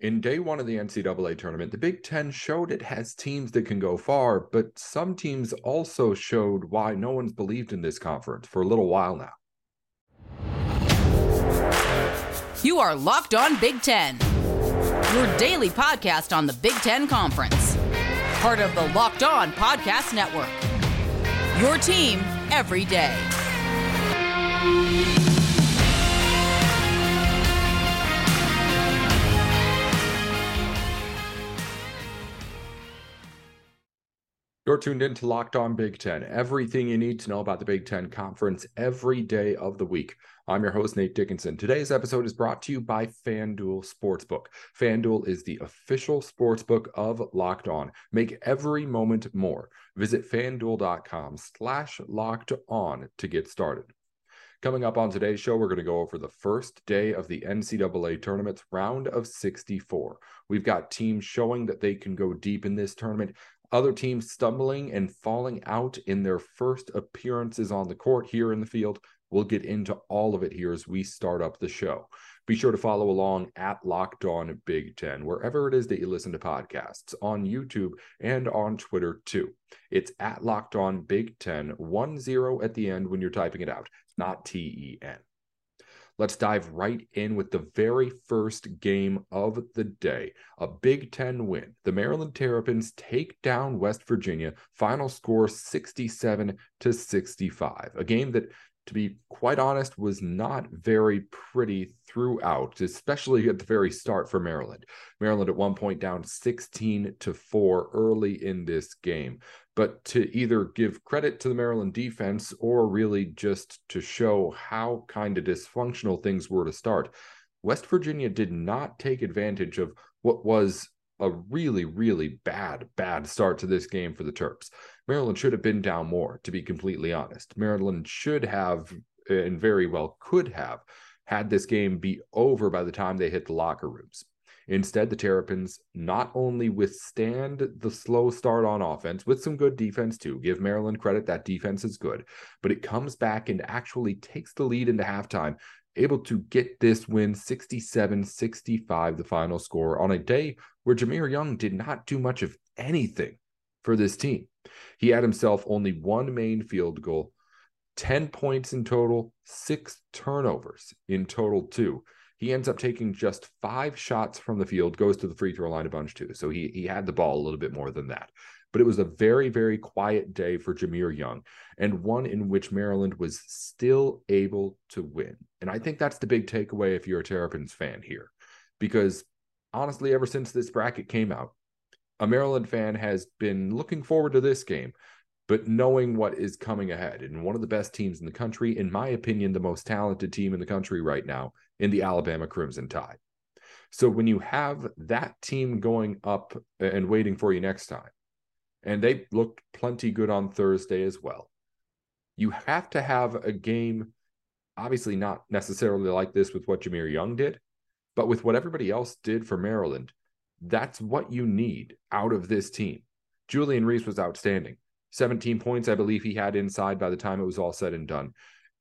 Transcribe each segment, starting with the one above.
In day one of the NCAA tournament, the Big Ten showed it has teams that can go far, but some teams also showed why no one's believed in this conference for a little while now. You are Locked On Big Ten, your daily podcast on the Big Ten Conference, part of the Locked On Podcast Network. Your team every day. You're tuned in to Locked On Big Ten, everything you need to know about the Big Ten Conference every day of the week. I'm your host, Nate Dickinson. Today's episode is brought to you by FanDuel Sportsbook. FanDuel is the official sportsbook of Locked On. Make every moment more. Visit fanduel.com slash locked on to get started. Coming up on today's show, we're going to go over the first day of the NCAA tournament's round of 64. We've got teams showing that they can go deep in this tournament, other teams stumbling and falling out in their first appearances on the court here in the field. We'll get into all of it here as we start up the show. Be sure to follow along at Locked On Big Ten, wherever it is that you listen to podcasts, on YouTube and on Twitter too. It's at Locked On Big Ten, one zero at the end when you're typing it out, not T E N. Let's dive right in with the very first game of the day. A Big Ten win. The Maryland Terrapins take down West Virginia. Final score 67 to 65. A game that to be quite honest, was not very pretty throughout, especially at the very start for Maryland. Maryland at one point down 16 to 4 early in this game. But to either give credit to the Maryland defense or really just to show how kind of dysfunctional things were to start, West Virginia did not take advantage of what was a really, really bad, bad start to this game for the Terps. Maryland should have been down more, to be completely honest. Maryland should have, and very well could have, had this game be over by the time they hit the locker rooms. Instead, the Terrapins not only withstand the slow start on offense with some good defense too, give Maryland credit that defense is good, but it comes back and actually takes the lead into halftime able to get this win 67 65, the final score, on a day where Jahmir Young did not do much of anything for this team. He had himself only one main field goal, 10 points in total, six turnovers in total, too. He ends up taking just five shots from the field, goes to the free throw line a bunch too. So he he had the ball a little bit more than that but it was a very, very quiet day for Jahmir Young and one in which Maryland was still able to win. And I think that's the big takeaway if you're a Terrapins fan here, because honestly, ever since this bracket came out, a Maryland fan has been looking forward to this game, but knowing what is coming ahead. And one of the best teams in the country, in my opinion, the most talented team in the country right now in the Alabama Crimson Tide. So when you have that team going up and waiting for you next time, and they looked plenty good on Thursday as well. You have to have a game, obviously not necessarily like this with what Jahmir Young did, but with what everybody else did for Maryland. That's what you need out of this team. Julian Reese was outstanding. 17 points, I believe he had inside by the time it was all said and done,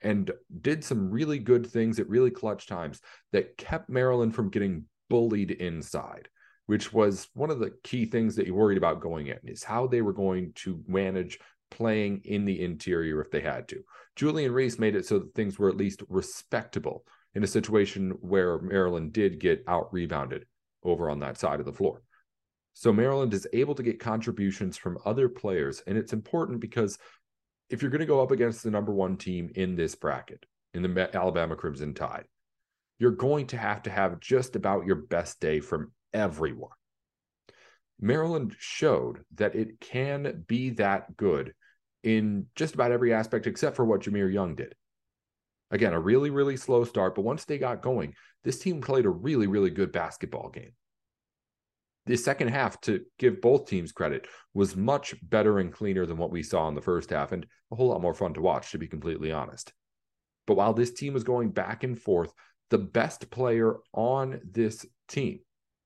and did some really good things at really clutch times that kept Maryland from getting bullied inside which was one of the key things that you worried about going in is how they were going to manage playing in the interior if they had to. Julian Reese made it so that things were at least respectable in a situation where Maryland did get out rebounded over on that side of the floor. So Maryland is able to get contributions from other players. And it's important because if you're going to go up against the number one team in this bracket, in the Alabama Crimson Tide, you're going to have to have just about your best day from everyone. Maryland showed that it can be that good in just about every aspect except for what Jahmir Young did. Again, a really, really slow start, but once they got going, this team played a really, really good basketball game. The second half, to give both teams credit, was much better and cleaner than what we saw in the first half, and a whole lot more fun to watch, to be completely honest. But while this team was going back and forth, the best player on this team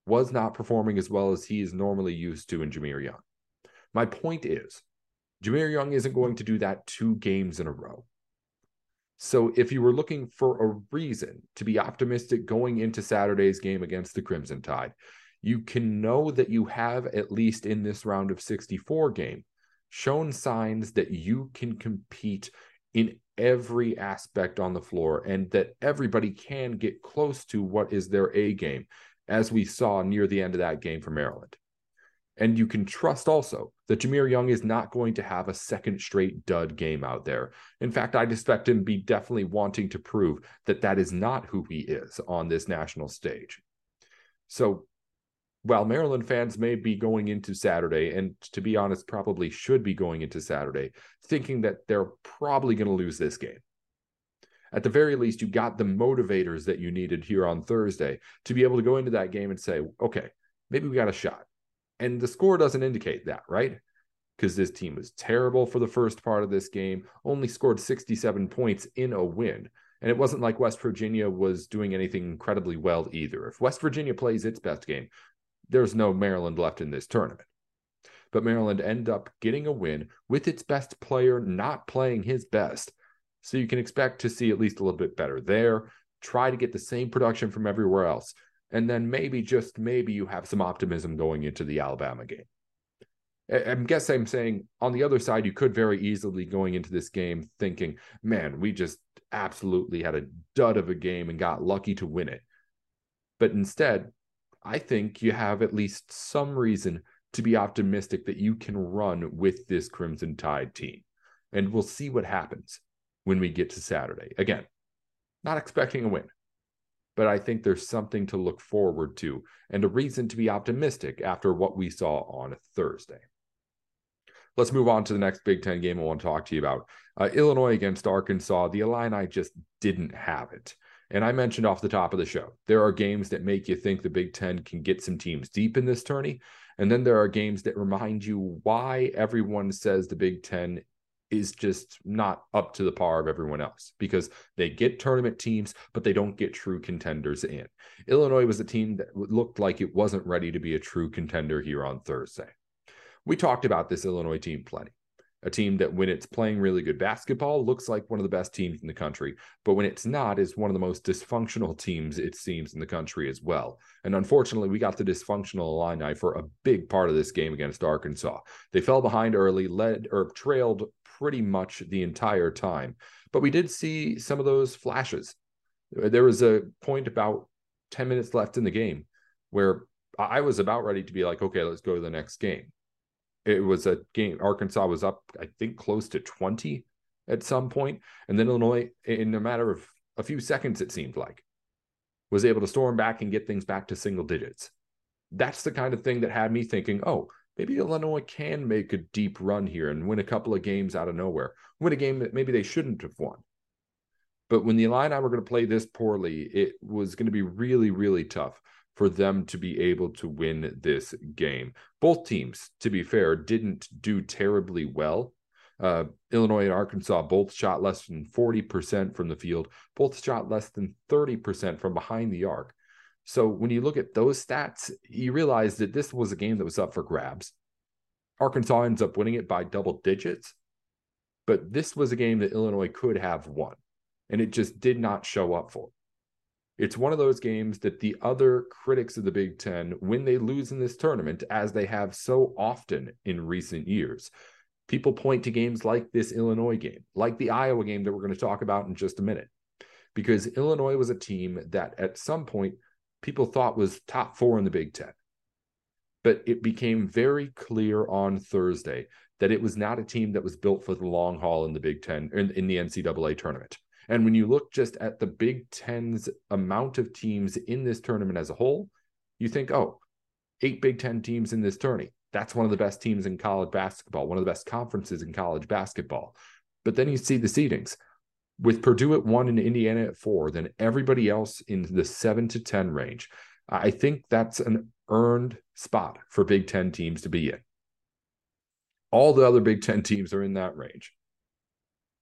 was not performing as well as he is normally used to in Jahmir Young. My point is, Jahmir Young isn't going to do that two games in a row. So if you were looking for a reason to be optimistic going into Saturday's game against the Crimson Tide, you can know that you have, at least in this round of 64 game, shown signs that you can compete in every aspect on the floor and that everybody can get close to what is their A game, as we saw near the end of that game for Maryland. And you can trust also that Jahmir Young is not going to have a second straight dud game out there. In fact, I'd expect him to be definitely wanting to prove that that is not who he is on this national stage. So while Maryland fans may be going into Saturday, and to be honest, probably should be going into Saturday, thinking that they're probably going to lose this game. At the very least, you got the motivators that you needed here on Thursday to be able to go into that game and say, okay, maybe we got a shot. And the score doesn't indicate that, right? Because this team was terrible for the first part of this game, only scored 67 points in a win. And it wasn't like West Virginia was doing anything incredibly well either. If West Virginia plays its best game, there's no Maryland left in this tournament. But Maryland end up getting a win with its best player not playing his best. So you can expect to see at least a little bit better there. Try to get the same production from everywhere else and then maybe just maybe you have some optimism going into the Alabama game. I guess I'm saying on the other side, you could very easily going into this game thinking, man, we just absolutely had a dud of a game and got lucky to win it. But instead, I think you have at least some reason to be optimistic that you can run with this Crimson Tide team. And we'll see what happens when we get to Saturday. Again, not expecting a win, but I think there's something to look forward to and a reason to be optimistic after what we saw on Thursday. Let's move on to the next Big Ten game I want to talk to you about. Uh, Illinois against Arkansas. The Illini just didn't have it. And I mentioned off the top of the show, there are games that make you think the Big Ten can get some teams deep in this tourney. And then there are games that remind you why everyone says the Big Ten is just not up to the par of everyone else because they get tournament teams, but they don't get true contenders in. Illinois was a team that looked like it wasn't ready to be a true contender here on Thursday. We talked about this Illinois team plenty. A team that, when it's playing really good basketball, looks like one of the best teams in the country, but when it's not, is one of the most dysfunctional teams, it seems, in the country as well. And unfortunately, we got the dysfunctional Illini for a big part of this game against Arkansas. They fell behind early, led or trailed pretty much the entire time. But we did see some of those flashes. There was a point about 10 minutes left in the game where I was about ready to be like, okay, let's go to the next game. It was a game, Arkansas was up, I think, close to 20 at some point, And then Illinois, in a matter of a few seconds, it seemed like, was able to storm back and get things back to single digits. That's the kind of thing that had me thinking, oh, maybe Illinois can make a deep run here and win a couple of games out of nowhere, win a game that maybe they shouldn't have won. But when the Illini were going to play this poorly, it was going to be really, really tough for them to be able to win this game. Both teams, to be fair, didn't do terribly well. Uh, Illinois and Arkansas both shot less than 40% from the field, both shot less than 30% from behind the arc. So when you look at those stats, you realize that this was a game that was up for grabs. Arkansas ends up winning it by double digits, but this was a game that Illinois could have won, and it just did not show up for. It's one of those games that the other critics of the Big Ten, when they lose in this tournament, as they have so often in recent years, people point to games like this Illinois game, like the Iowa game that we're going to talk about in just a minute, because Illinois was a team that at some point people thought was top four in the Big Ten. But it became very clear on Thursday that it was not a team that was built for the long haul in the Big Ten in, in the NCAA tournament. And when you look just at the Big Ten's amount of teams in this tournament as a whole, you think, oh, eight Big Ten teams in this tourney. That's one of the best teams in college basketball, one of the best conferences in college basketball. But then you see the seedings with Purdue at one and Indiana at four, then everybody else in the seven to 10 range. I think that's an earned spot for Big Ten teams to be in. All the other Big Ten teams are in that range.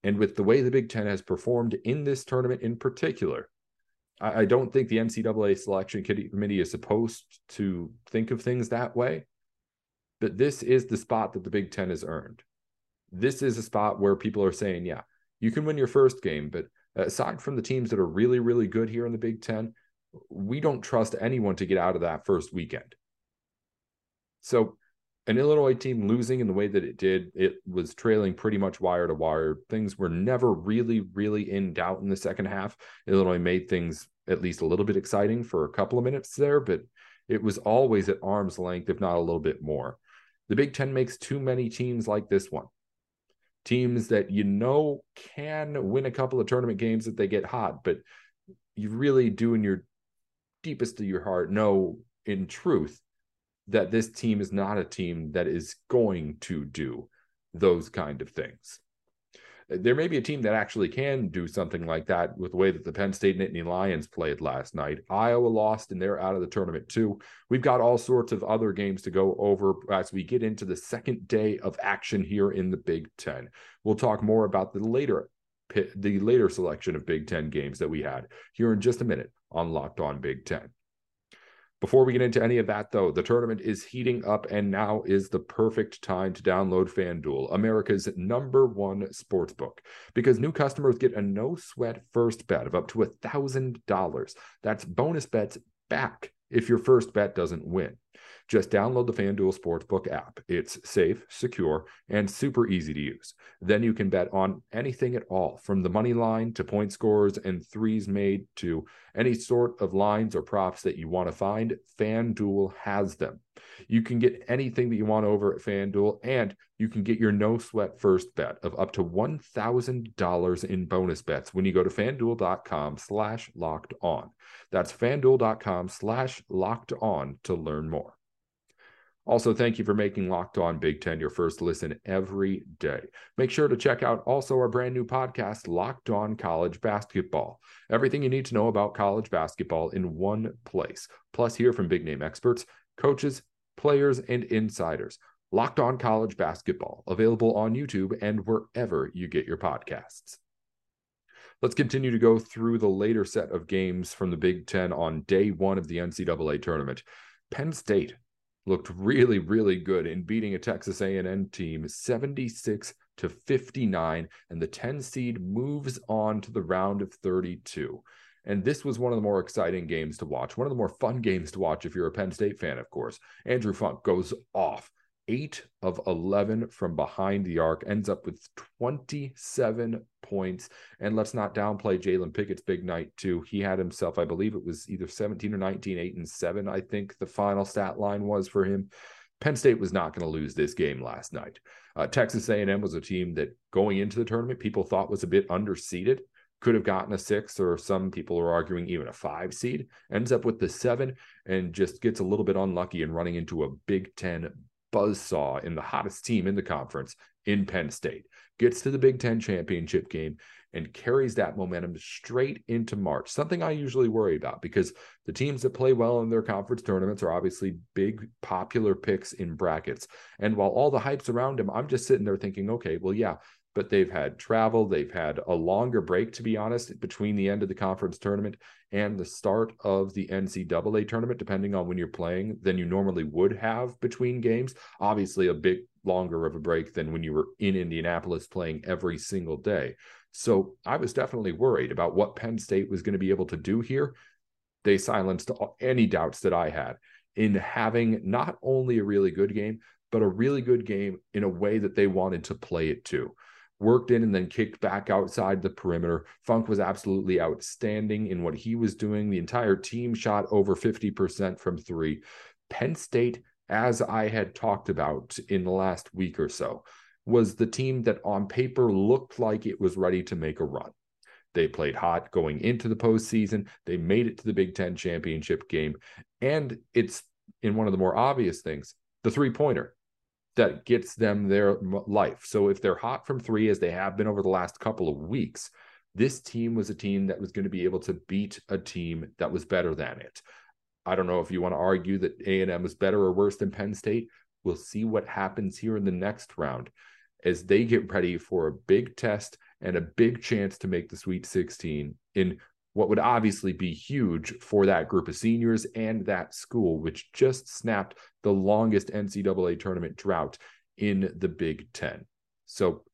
And with the way the Big Ten has performed in this tournament in particular, I, I don't think the NCAA selection committee is supposed to think of things that way. But this is the spot that the Big Ten has earned. This is a spot where people are saying, yeah, you can win your first game, but aside from the teams that are really, really good here in the Big Ten, we don't trust anyone to get out of that first weekend. So an Illinois team losing in the way that it did, it was trailing pretty much wire to wire. Things were never really, really in doubt in the second half. Illinois made things at least a little bit exciting for a couple of minutes there, but it was always at arm's length, if not a little bit more. The Big Ten makes too many teams like this one. Teams that you know can win a couple of tournament games if they get hot, but you really do in your deepest of your heart know in truth that this team is not a team that is going to do those kind of things. There may be a team that actually can do something like that with the way that the Penn State Nittany Lions played last night. Iowa lost and they're out of the tournament too. We've got all sorts of other games to go over as we get into the second day of action here in the Big Ten. We'll talk more about the later the later selection of Big Ten games that we had here in just a minute on Locked On Big Ten. Before we get into any of that, though, the tournament is heating up, and now is the perfect time to download FanDuel, America's number one sports book, because new customers get a no sweat first bet of up to $1,000. That's bonus bets back if your first bet doesn't win. Just download the FanDuel Sportsbook app. It's safe, secure, and super easy to use. Then you can bet on anything at all, from the money line to point scores and threes made to any sort of lines or props that you want to find. FanDuel has them. You can get anything that you want over at FanDuel, and you can get your no sweat first bet of up to $1,000 in bonus bets when you go to fanduel.com slash locked on. That's fanduel.com slash locked on to learn more. Also, thank you for making Locked On Big Ten your first listen every day. Make sure to check out also our brand new podcast, Locked On College Basketball. Everything you need to know about college basketball in one place. Plus, hear from big name experts, coaches, players, and insiders. Locked On College Basketball, available on YouTube and wherever you get your podcasts. Let's continue to go through the later set of games from the Big Ten on day one of the NCAA tournament. Penn State looked really, really good in beating a Texas A&M team 76 to 59, and the 10 seed moves on to the round of 32. And this was one of the more exciting games to watch, one of the more fun games to watch if you're a Penn State fan, of course. Andrew Funk goes off eight of 11 from behind the arc, ends up with 27 points. And let's not downplay Jalen Pickett's big night, too. He had himself, I believe it was either 17 or 19, 8 and 7, I think the final stat line was for him. Penn State was not going to lose this game last night. Uh, Texas A&M was a team that going into the tournament people thought was a bit underseeded could have gotten a six, or some people are arguing even a five seed, ends up with the seven and just gets a little bit unlucky and running into a Big Ten buzzsaw in the hottest team in the conference in Penn State, gets to the Big Ten championship game and carries that momentum straight into March. Something I usually worry about because the teams that play well in their conference tournaments are obviously big, popular picks in brackets. And while all the hype's around them, I'm just sitting there thinking, okay, well, yeah, but they've had travel. They've had a longer break, to be honest, between the end of the conference tournament and the start of the NCAA tournament, depending on when you're playing, than you normally would have between games. Obviously, a bit longer of a break than when you were in Indianapolis playing every single day. So I was definitely worried about what Penn State was going to be able to do here. They silenced any doubts that I had in having not only a really good game, but a really good game in a way that they wanted to play it too worked in and then kicked back outside the perimeter. Funk was absolutely outstanding in what he was doing. The entire team shot over 50% from three. Penn State, as I had talked about in the last week or so, was the team that on paper looked like it was ready to make a run. They played hot going into the postseason. They made it to the Big Ten championship game. And it's in one of the more obvious things the three pointer that gets them their life. So if they're hot from three, as they have been over the last couple of weeks, this team was a team that was going to be able to beat a team that was better than it. I don't know if you want to argue that A&M is better or worse than Penn State. We'll see what happens here in the next round as they get ready for a big test and a big chance to make the Sweet 16 in what would obviously be huge for that group of seniors and that school, which just snapped the longest NCAA tournament drought in the Big Ten. So,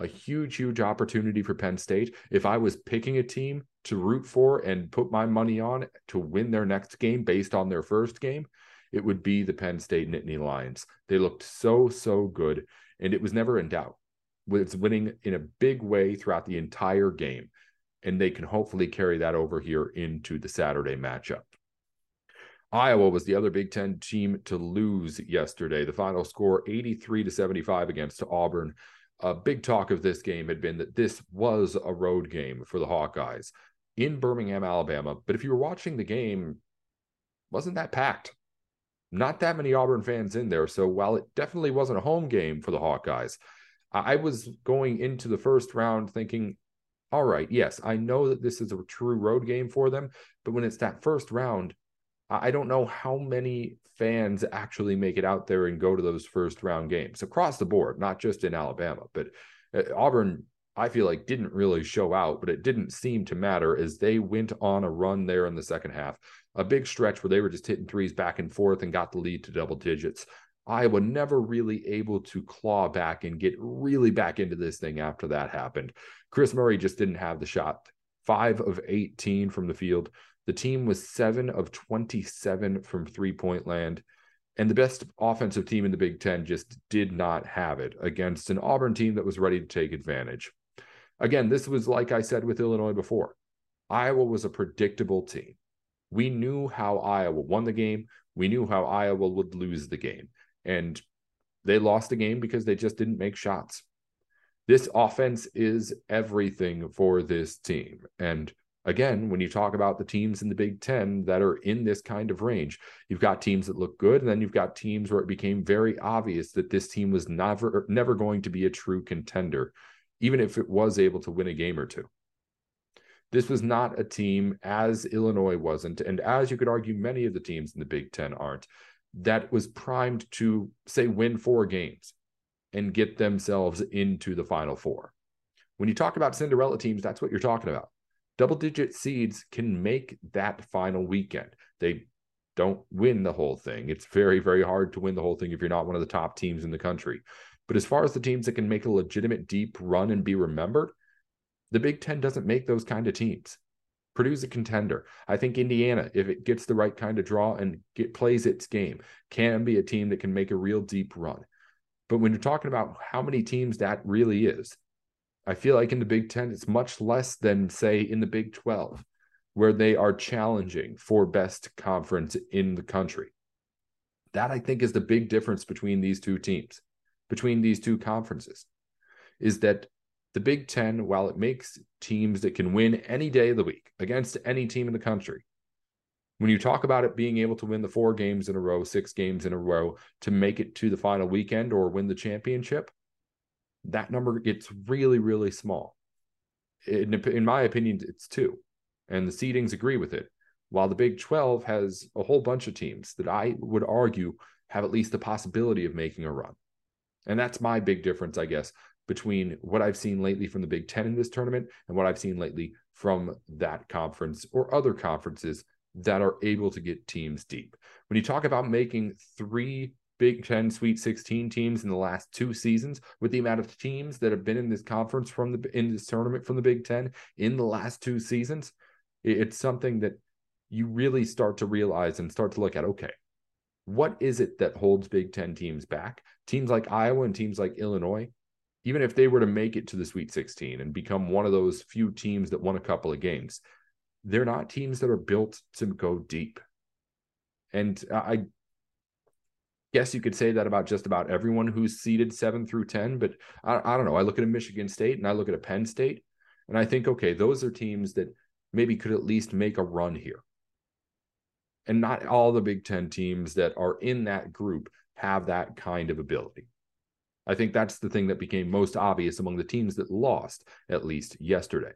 a huge, huge opportunity for Penn State. If I was picking a team to root for and put my money on to win their next game based on their first game, it would be the Penn State Nittany Lions. They looked so, so good, and it was never in doubt. It's winning in a big way throughout the entire game, and they can hopefully carry that over here into the Saturday matchup. Iowa was the other Big Ten team to lose yesterday. The final score 83 to 75 against Auburn. A big talk of this game had been that this was a road game for the Hawkeyes in Birmingham, Alabama. But if you were watching the game, wasn't that packed? Not that many Auburn fans in there. So while it definitely wasn't a home game for the Hawkeyes, I was going into the first round thinking, all right, yes, I know that this is a true road game for them, but when it's that first round, I don't know how many fans actually make it out there and go to those first round games across the board, not just in Alabama, but uh, Auburn. I feel like didn't really show out, but it didn't seem to matter as they went on a run there in the second half. A big stretch where they were just hitting threes back and forth and got the lead to double digits. Iowa never really able to claw back and get really back into this thing after that happened. Kris Murray just didn't have the shot. Five of 18 from the field, the team was seven of 27 from three point land. And the best offensive team in the Big Ten just did not have it against an Auburn team that was ready to take advantage. Again, this was like I said with Illinois before Iowa was a predictable team. We knew how Iowa won the game, we knew how Iowa would lose the game. And they lost the game because they just didn't make shots. This offense is everything for this team. And again, when you talk about the teams in the Big Ten that are in this kind of range, you've got teams that look good, and then you've got teams where it became very obvious that this team was never never going to be a true contender, even if it was able to win a game or two. This was not a team as Illinois wasn't, and as you could argue, many of the teams in the Big Ten aren't, that was primed to say win four games and get themselves into the final four. When you talk about Cinderella teams, that's what you're talking about double digit seeds can make that final weekend. They don't win the whole thing. It's very, very hard to win the whole thing if you're not one of the top teams in the country. But as far as the teams that can make a legitimate deep run and be remembered, the Big Ten doesn't make those kind of teams. Purdue's a contender. I think Indiana, if it gets the right kind of draw and get, plays its game, can be a team that can make a real deep run. But when you're talking about how many teams that really is, I feel like in the Big Ten, it's much less than, say, in the Big 12, where they are challenging for best conference in the country. That I think is the big difference between these two teams, between these two conferences, is that the Big Ten, while it makes teams that can win any day of the week against any team in the country, when you talk about it being able to win the four games in a row, six games in a row to make it to the final weekend or win the championship, that number gets really, really small. In, in my opinion, it's two, and the seedings agree with it. While the Big 12 has a whole bunch of teams that I would argue have at least the possibility of making a run. And that's my big difference, I guess, between what I've seen lately from the Big Ten in this tournament and what I've seen lately from that conference or other conferences that are able to get teams deep. When you talk about making three Big Ten Sweet 16 teams in the last two seasons, with the amount of teams that have been in this conference from the in this tournament from the Big Ten in the last two seasons, it's something that you really start to realize and start to look at. Okay, what is it that holds Big Ten teams back? Teams like Iowa and teams like Illinois, even if they were to make it to the Sweet 16 and become one of those few teams that won a couple of games, they're not teams that are built to go deep. And I guess you could say that about just about everyone who's seeded seven through 10, but I, I don't know. I look at a Michigan State and I look at a Penn State and I think, okay, those are teams that maybe could at least make a run here. And not all the Big Ten teams that are in that group have that kind of ability. I think that's the thing that became most obvious among the teams that lost, at least yesterday.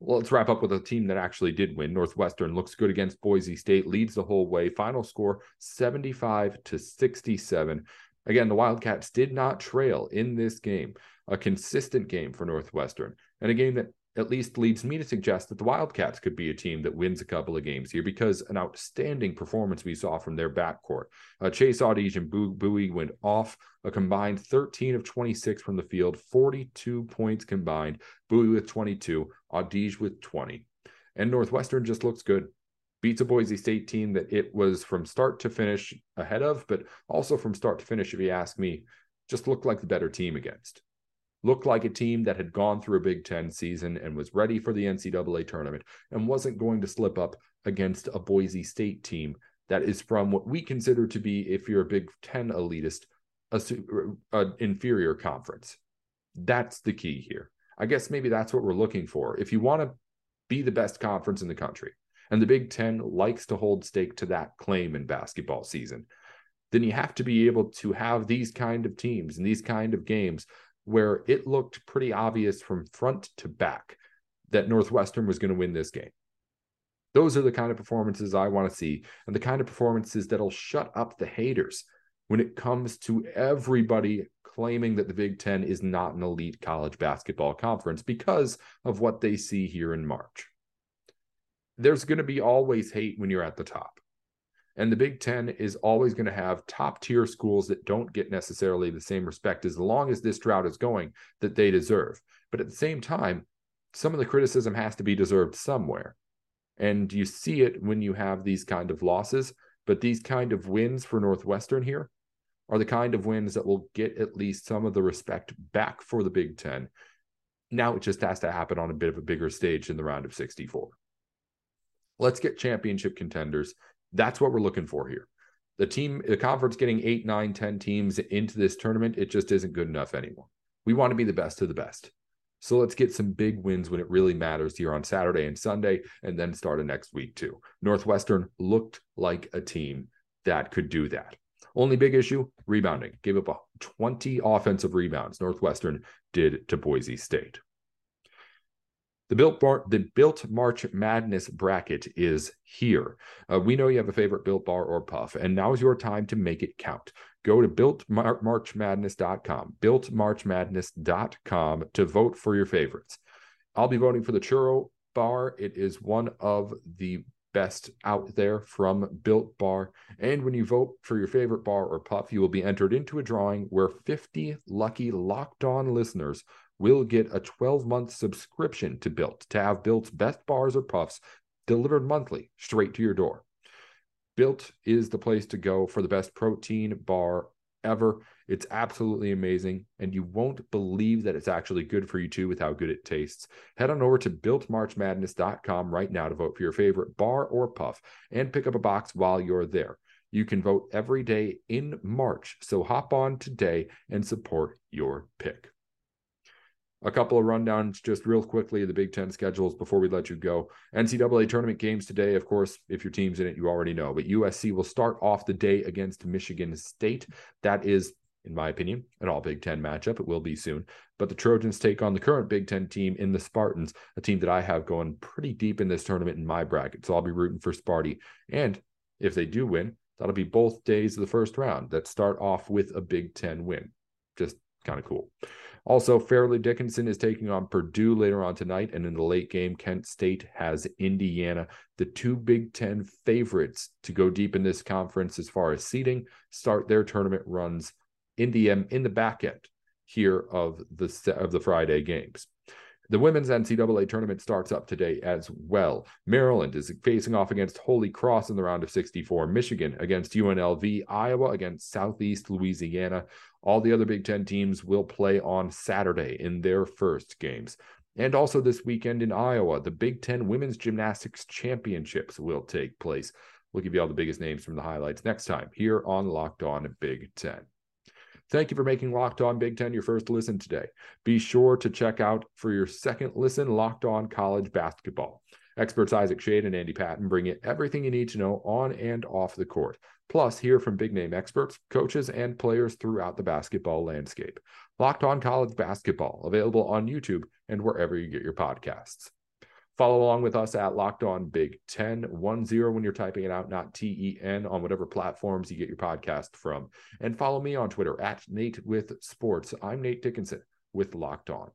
Well, let's wrap up with a team that actually did win. Northwestern looks good against Boise State, leads the whole way. Final score 75 to 67. Again, the Wildcats did not trail in this game. A consistent game for Northwestern and a game that at least leads me to suggest that the Wildcats could be a team that wins a couple of games here because an outstanding performance we saw from their backcourt. Uh, Chase Audige and Buie went off a combined 13 of 26 from the field, 42 points combined. Buie with 22, Audige with 20. And Northwestern just looks good. beats a Boise State team that it was from start to finish ahead of, but also from start to finish, if you ask me, just looked like the better team against. Looked like a team that had gone through a Big Ten season and was ready for the NCAA tournament and wasn't going to slip up against a Boise State team that is from what we consider to be, if you're a Big Ten elitist, a, a inferior conference. That's the key here. I guess maybe that's what we're looking for. If you want to be the best conference in the country, and the Big Ten likes to hold stake to that claim in basketball season, then you have to be able to have these kind of teams and these kind of games where it looked pretty obvious from front to back that Northwestern was going to win this game. Those are the kind of performances I want to see, and the kind of performances that'll shut up the haters when it comes to everybody claiming that the Big Ten is not an elite college basketball conference because of what they see here in March. There's going to be always hate when you're at the top. And the Big Ten is always going to have top tier schools that don't get necessarily the same respect as long as this drought is going that they deserve. But at the same time, some of the criticism has to be deserved somewhere. And you see it when you have these kind of losses. But these kind of wins for Northwestern here are the kind of wins that will get at least some of the respect back for the Big Ten. Now it just has to happen on a bit of a bigger stage in the round of 64. Let's get championship contenders. That's what we're looking for here. The team, the conference getting eight, nine, ten teams into this tournament, it just isn't good enough anymore. We want to be the best of the best. So let's get some big wins when it really matters here on Saturday and Sunday, and then start a next week too. Northwestern looked like a team that could do that. Only big issue rebounding. Gave up 20 offensive rebounds. Northwestern did to Boise State. The built bar, the built March Madness bracket is here. Uh, we know you have a favorite built bar or puff, and now is your time to make it count. Go to builtmarchmadness.com, builtmarchmadness.com to vote for your favorites. I'll be voting for the churro bar. It is one of the best out there from Built Bar. And when you vote for your favorite bar or puff, you will be entered into a drawing where 50 lucky locked on listeners will get a 12 month subscription to Built to have Built's best bars or puffs delivered monthly straight to your door. Built is the place to go for the best protein bar ever. It's absolutely amazing, and you won't believe that it's actually good for you too with how good it tastes. Head on over to builtmarchmadness.com right now to vote for your favorite bar or puff and pick up a box while you're there. You can vote every day in March, so hop on today and support your pick. A couple of rundowns just real quickly the Big Ten schedules before we let you go. NCAA tournament games today, of course, if your team's in it, you already know. But USC will start off the day against Michigan State. That is, in my opinion, an all Big Ten matchup. It will be soon. But the Trojans take on the current Big Ten team in the Spartans, a team that I have going pretty deep in this tournament in my bracket. So I'll be rooting for Sparty. And if they do win, that'll be both days of the first round that start off with a Big Ten win. Just kind of cool. Also, Fairleigh Dickinson is taking on Purdue later on tonight. And in the late game, Kent State has Indiana. The two Big Ten favorites to go deep in this conference as far as seeding start their tournament runs in the, in the back end here of the, of the Friday games. The women's NCAA tournament starts up today as well. Maryland is facing off against Holy Cross in the round of 64, Michigan against UNLV, Iowa against Southeast Louisiana. All the other Big Ten teams will play on Saturday in their first games. And also this weekend in Iowa, the Big Ten Women's Gymnastics Championships will take place. We'll give you all the biggest names from the highlights next time here on Locked On Big Ten. Thank you for making Locked On Big Ten your first listen today. Be sure to check out for your second listen Locked On College Basketball. Experts Isaac Shade and Andy Patton bring you everything you need to know on and off the court. Plus, hear from big name experts, coaches, and players throughout the basketball landscape. Locked On College Basketball, available on YouTube and wherever you get your podcasts. Follow along with us at Locked On Big Ten, one zero when you're typing it out, not T E N, on whatever platforms you get your podcast from. And follow me on Twitter at Nate with Sports. I'm Nate Dickinson with Locked On.